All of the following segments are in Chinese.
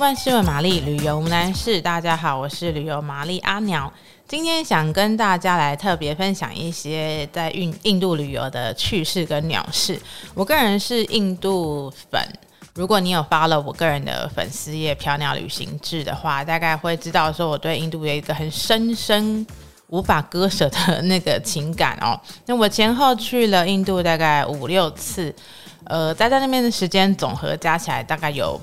万事问玛丽，旅游无难事。大家好，我是旅游玛丽阿鸟。今天想跟大家来特别分享一些在印印度旅游的趣事跟鸟事。我个人是印度粉，如果你有发了我个人的粉丝页“漂鸟旅行志”的话，大概会知道说我对印度有一个很深深。无法割舍的那个情感哦。那我前后去了印度大概五六次，呃，待在那边的时间总和加起来大概有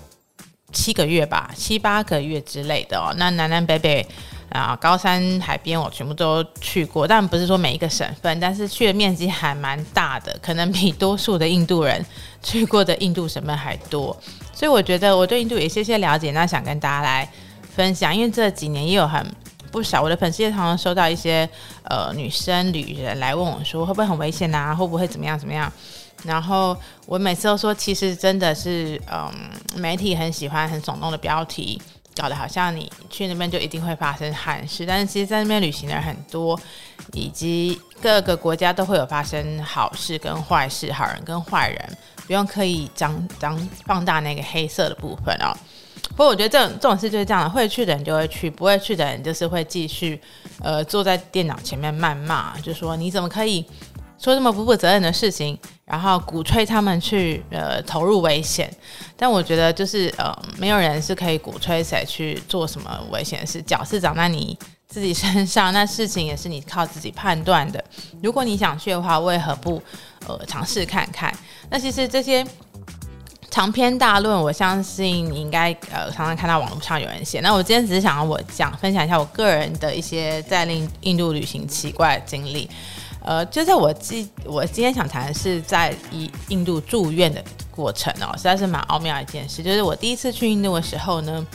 七个月吧，七八个月之类的哦。那南南北北啊，高山海边我全部都去过，但不是说每一个省份，但是去的面积还蛮大的，可能比多数的印度人去过的印度省份还多。所以我觉得我对印度有一些些了解，那想跟大家来分享，因为这几年也有很。不少，我的粉丝也常常收到一些呃女生旅人来问我说，会不会很危险啊？会不会怎么样怎么样？然后我每次都说，其实真的是嗯，媒体很喜欢很耸动的标题，搞得好像你去那边就一定会发生憾事。但是其实，在那边旅行的人很多，以及各个国家都会有发生好事跟坏事，好人跟坏人，不用刻意张张放大那个黑色的部分哦。不过我觉得这种这种事就是这样的，会去的人就会去，不会去的人就是会继续，呃，坐在电脑前面谩骂，就说你怎么可以说这么不负责任的事情，然后鼓吹他们去呃投入危险。但我觉得就是呃，没有人是可以鼓吹谁去做什么危险的事，脚是长在你自己身上，那事情也是你靠自己判断的。如果你想去的话，为何不呃尝试看看？那其实这些。长篇大论，我相信你应该呃常常看到网络上有人写。那我今天只是想要我讲分享一下我个人的一些在印印度旅行奇怪的经历。呃，就在我今我今天想谈的是在印印度住院的过程哦，实在是蛮奥妙的一件事。就是我第一次去印度的时候呢，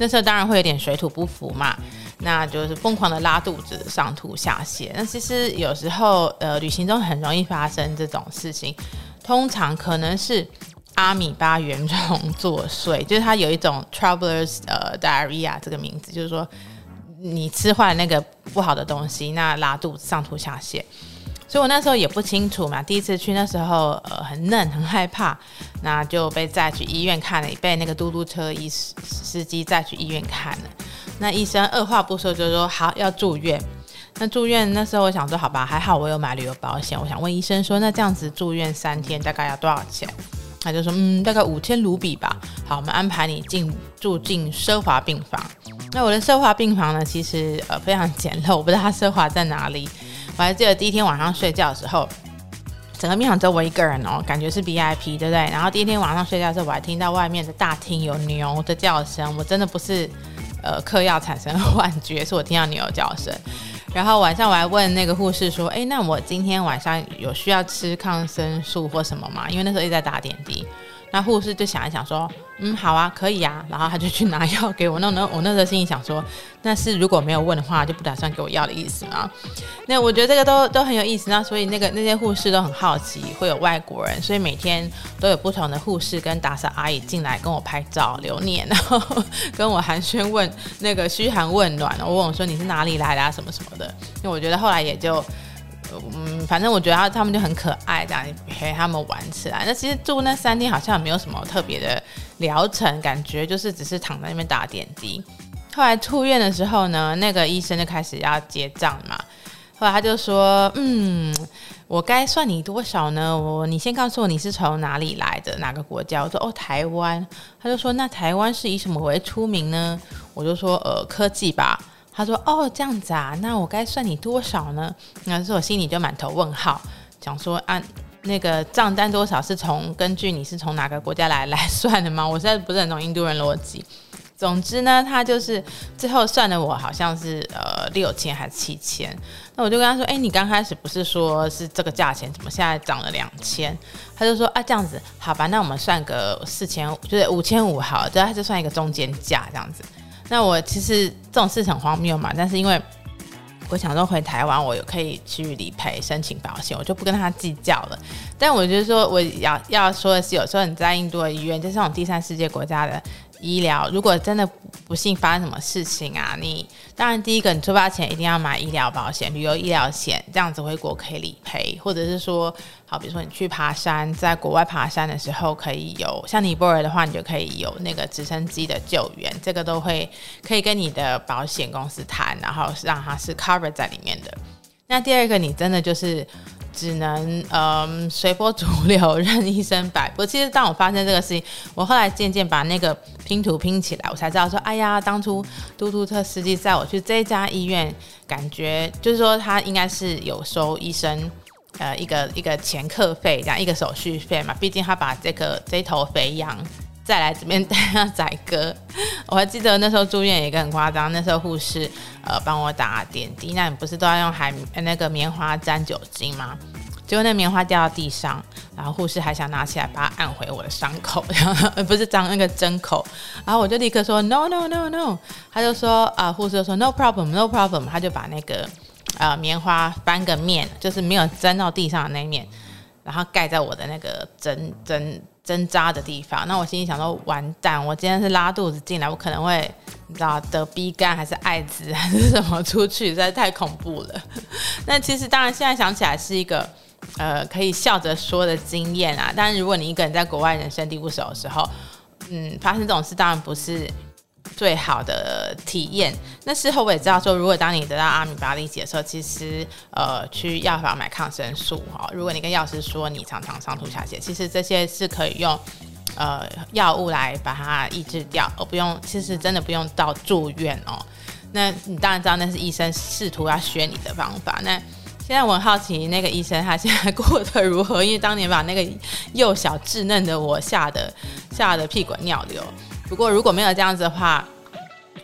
那时候当然会有点水土不服嘛，那就是疯狂的拉肚子、上吐下泻。那其实有时候呃旅行中很容易发生这种事情，通常可能是。阿米巴原虫作祟，就是它有一种 travelers 呃 diarrhea 这个名字，就是说你吃坏那个不好的东西，那拉肚子、上吐下泻。所以我那时候也不清楚嘛，第一次去那时候呃很嫩很害怕，那就被载去医院看了，被那个嘟嘟车医司机载去医院看了。那医生二话不说就说好要住院。那住院那时候我想说好吧，还好我有买旅游保险，我想问医生说那这样子住院三天大概要多少钱？他就说，嗯，大概五千卢比吧。好，我们安排你进住进奢华病房。那我的奢华病房呢，其实呃非常简陋，我不知道它奢华在哪里。我还记得第一天晚上睡觉的时候，整个病房只有我一个人哦，感觉是 VIP，对不对？然后第一天晚上睡觉的时候，我还听到外面的大厅有牛的叫声，我真的不是呃嗑药产生幻觉，是我听到牛叫声。然后晚上我还问那个护士说：“哎，那我今天晚上有需要吃抗生素或什么吗？因为那时候一直在打点滴。”那护士就想一想说：“嗯，好啊，可以啊。”然后他就去拿药给我。那那我那时候心里想说：“那是如果没有问的话，就不打算给我药的意思吗？”那我觉得这个都都很有意思。那所以那个那些护士都很好奇会有外国人，所以每天都有不同的护士跟打扫阿姨进来跟我拍照留念，然后跟我寒暄问那个嘘寒问暖。我问我说：“你是哪里来的啊？什么什么的？”因为我觉得后来也就。嗯，反正我觉得他他们就很可爱，这样陪他们玩起来。那其实住那三天好像也没有什么特别的疗程，感觉就是只是躺在那边打点滴。后来出院的时候呢，那个医生就开始要结账嘛。后来他就说：“嗯，我该算你多少呢？我你先告诉我你是从哪里来的，哪个国家？”我说：“哦，台湾。”他就说：“那台湾是以什么为出名呢？”我就说：“呃，科技吧。”他说：“哦，这样子啊，那我该算你多少呢？”那时候我心里就满头问号，想说按、啊、那个账单多少是从根据你是从哪个国家来来算的吗？我现在不是很懂印度人逻辑。总之呢，他就是最后算的我好像是呃六千还是七千。那我就跟他说：“哎，你刚开始不是说是这个价钱，怎么现在涨了两千？”他就说：“啊，这样子好吧，那我们算个四千，就是五千五好了，对，他就算一个中间价这样子。”那我其实这种事很荒谬嘛，但是因为我想说回台湾，我有可以去理赔申请保险，我就不跟他计较了。但我觉得说我要要说的是，有时候你在印度的医院，就是那种第三世界国家的医疗，如果真的不幸发生什么事情啊，你当然第一个你出发前一定要买医疗保险，旅游医疗险，这样子回国可以理赔，或者是说，好，比如说你去爬山，在国外爬山的时候可以有，像尼泊尔的话，你就可以有那个直升机的救援，这个都会可以跟你的保险公司谈，然后让它是 cover 在里面的。那第二个，你真的就是。只能嗯随波逐流，任医生摆布。其实当我发生这个事情，我后来渐渐把那个拼图拼起来，我才知道说，哎呀，当初嘟嘟特司机载我去这家医院，感觉就是说他应该是有收医生呃一个一个前客费这样一个手续费嘛，毕竟他把这个这头肥羊。再来这边带下宰割，我还记得那时候住院也一个很夸张，那时候护士呃帮我打点滴，那你不是都要用海那个棉花沾酒精吗？结果那棉花掉到地上，然后护士还想拿起来把它按回我的伤口，然后不是脏那个针口，然后我就立刻说 no no no no，他就说啊护士就说 no problem no problem，他就把那个呃棉花翻个面，就是没有沾到地上的那一面，然后盖在我的那个针针。针扎的地方，那我心里想说，完蛋，我今天是拉肚子进来，我可能会你知道得逼肝还是艾滋还是什么出去，实在太恐怖了。那其实当然现在想起来是一个呃可以笑着说的经验啊，但是如果你一个人在国外人生地不熟的时候，嗯，发生这种事当然不是。最好的体验。那事后我也知道说，如果当你得到阿米巴痢疾的时候，其实呃去药房买抗生素哈。如果你跟药师说你常常上吐下泻，其实这些是可以用呃药物来把它抑制掉，而不用其实真的不用到住院哦。那你当然知道那是医生试图要学你的方法。那现在我很好奇那个医生他现在过得如何？因为当年把那个幼小稚嫩的我吓得吓得屁滚尿流。不过如果没有这样子的话，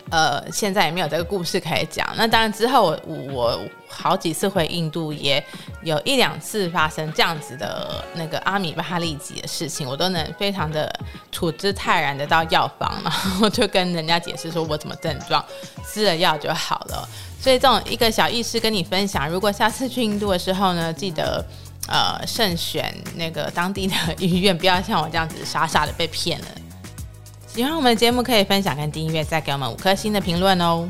呃，现在也没有这个故事可以讲。那当然之后我我好几次回印度，也有一两次发生这样子的那个阿米巴痢疾的事情，我都能非常的处之泰然的到药房，然后就跟人家解释说我怎么症状，吃了药就好了。所以这种一个小意识跟你分享，如果下次去印度的时候呢，记得呃慎选那个当地的医院，不要像我这样子傻傻的被骗了。喜欢我们的节目，可以分享跟订阅，再给我们五颗星的评论哦。